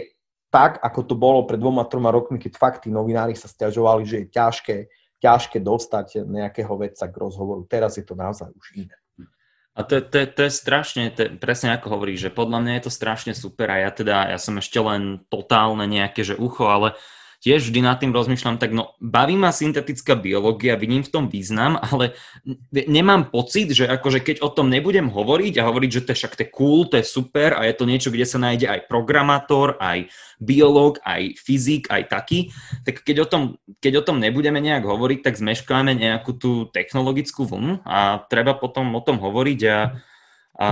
tak, ako to bolo pred dvoma, troma rokmi, keď fakt tí novinári sa stiažovali, že je ťažké, ťažké dostať nejakého vedca k rozhovoru. Teraz je to naozaj už iné. A to, to, to je strašne, to presne ako hovoríš, že podľa mňa je to strašne super a ja teda, ja som ešte len totálne nejaké, že ucho, ale uh, tiež vždy nad tým rozmýšľam, tak no baví ma syntetická biológia, vidím v tom význam, ale nemám pocit, že akože keď o tom nebudem hovoriť a hovoriť, že to je však to je cool, to je super a je to niečo, kde sa nájde aj programátor, aj biológ, aj fyzik, aj taký, tak keď o tom, keď o tom nebudeme nejak hovoriť, tak zmeškáme nejakú tú technologickú vlnu a treba potom o tom hovoriť a, a,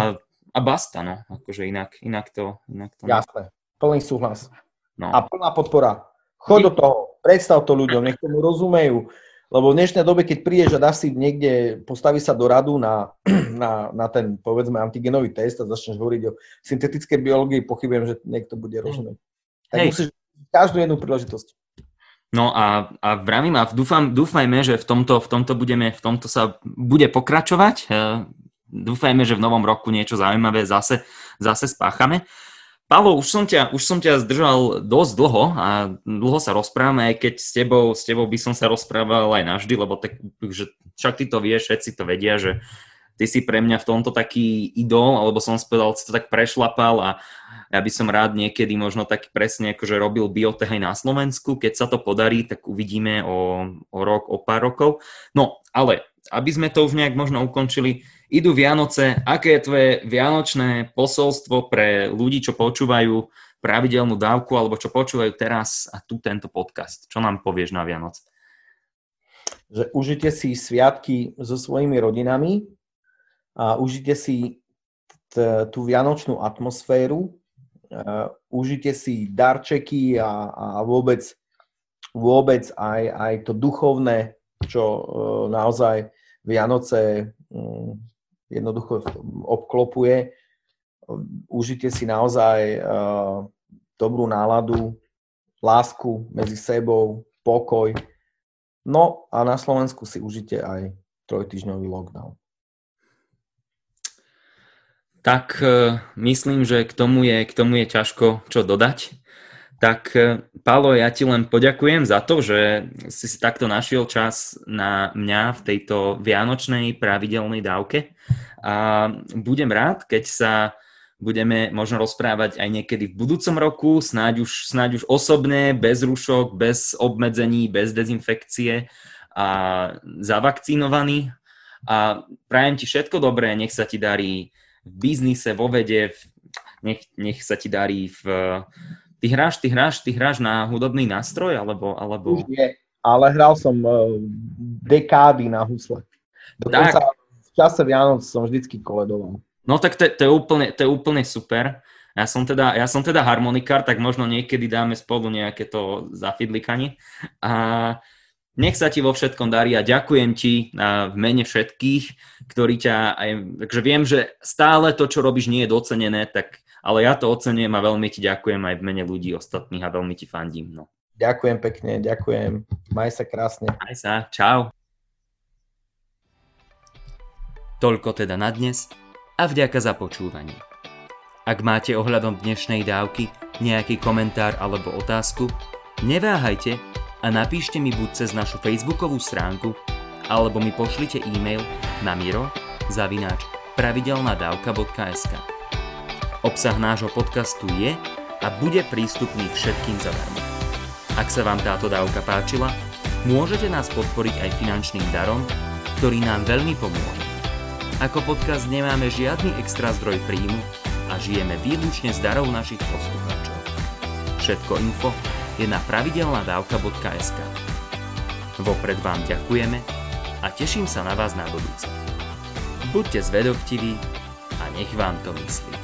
a basta, no, akože inak, inak to... Inak to Jasné, plný súhlas. No. A plná podpora. Choď do toho, predstav to ľuďom, nech tomu rozumejú. Lebo v dnešnej dobe, keď prídeš a dáš si niekde, postaví sa do radu na, [clears throat] na, na ten, povedzme, antigenový test a začneš hovoriť o syntetickej biológii, pochybujem, že niekto bude rozumieť. Tak Hej. musíš každú jednu príležitosť. No a, a vravím a dúfam, dúfajme, že v tomto, v tomto budeme, v tomto sa bude pokračovať. Dúfajme, že v novom roku niečo zaujímavé zase, zase spáchame. Pavlo, už som, ťa, už som ťa zdržal dosť dlho a dlho sa rozprávame, aj keď s tebou, s tebou by som sa rozprával aj navždy, lebo tak, že však ty to vieš, všetci to vedia, že ty si pre mňa v tomto taký idol, alebo som spovedal, si to tak prešlapal a ja by som rád niekedy možno tak presne akože robil biotech aj na Slovensku. Keď sa to podarí, tak uvidíme o, o rok, o pár rokov. No, ale aby sme to už nejak možno ukončili, idú Vianoce. Aké je tvoje vianočné posolstvo pre ľudí, čo počúvajú pravidelnú dávku alebo čo počúvajú teraz a tu tento podcast? Čo nám povieš na Vianoce? Že užite si sviatky so svojimi rodinami a užite si t- tú vianočnú atmosféru uh, užite si darčeky a, a vôbec, vôbec aj, aj to duchovné, čo uh, naozaj Vianoce um, jednoducho obklopuje. Užite si naozaj uh, dobrú náladu, lásku medzi sebou, pokoj. No a na Slovensku si užite aj trojtyžňový lockdown tak e, myslím, že k tomu je, k tomu je ťažko čo dodať. Tak e, Pálo, ja ti len poďakujem za to, že si si takto našiel čas na mňa v tejto vianočnej pravidelnej dávke. A budem rád, keď sa budeme možno rozprávať aj niekedy v budúcom roku, snáď už, snáď už osobne, bez rušok, bez obmedzení, bez dezinfekcie a zavakcinovaný. A prajem ti všetko dobré, nech sa ti darí v biznise, vo vede, nech, nech sa ti darí v... Ty hráš, ty hráš, ty hráš na hudobný nástroj, alebo... alebo... Už nie, ale hral som uh, dekády na husle. Dokonca tak. v čase Vianoc som vždycky koledoval. No tak to, to, je úplne, to je úplne super. Ja som, teda, ja som teda harmonikár, tak možno niekedy dáme spolu nejaké to zafidlikanie. A nech sa ti vo všetkom darí a ďakujem ti v mene všetkých, ktorí ťa aj, takže viem, že stále to, čo robíš, nie je docenené, tak, ale ja to ocenujem a veľmi ti ďakujem aj v mene ľudí ostatných a veľmi ti fandím. No. Ďakujem pekne, ďakujem. Maj sa krásne. Maj sa, čau. Toľko teda na dnes a vďaka za počúvanie. Ak máte ohľadom dnešnej dávky nejaký komentár alebo otázku, neváhajte a napíšte mi buď cez našu facebookovú stránku, alebo mi pošlite e-mail na miro zavináč pravidelnadavka.sk Obsah nášho podcastu je a bude prístupný všetkým zadarmo. Ak sa vám táto dávka páčila, môžete nás podporiť aj finančným darom, ktorý nám veľmi pomôže. Ako podcast nemáme žiadny extra zdroj príjmu a žijeme výlučne z darov našich poslucháčov. Všetko info je na pravidelnadavka.sk. Vopred vám ďakujeme a teším sa na vás na budúce. Buďte zvedovtiví a nech vám to myslí.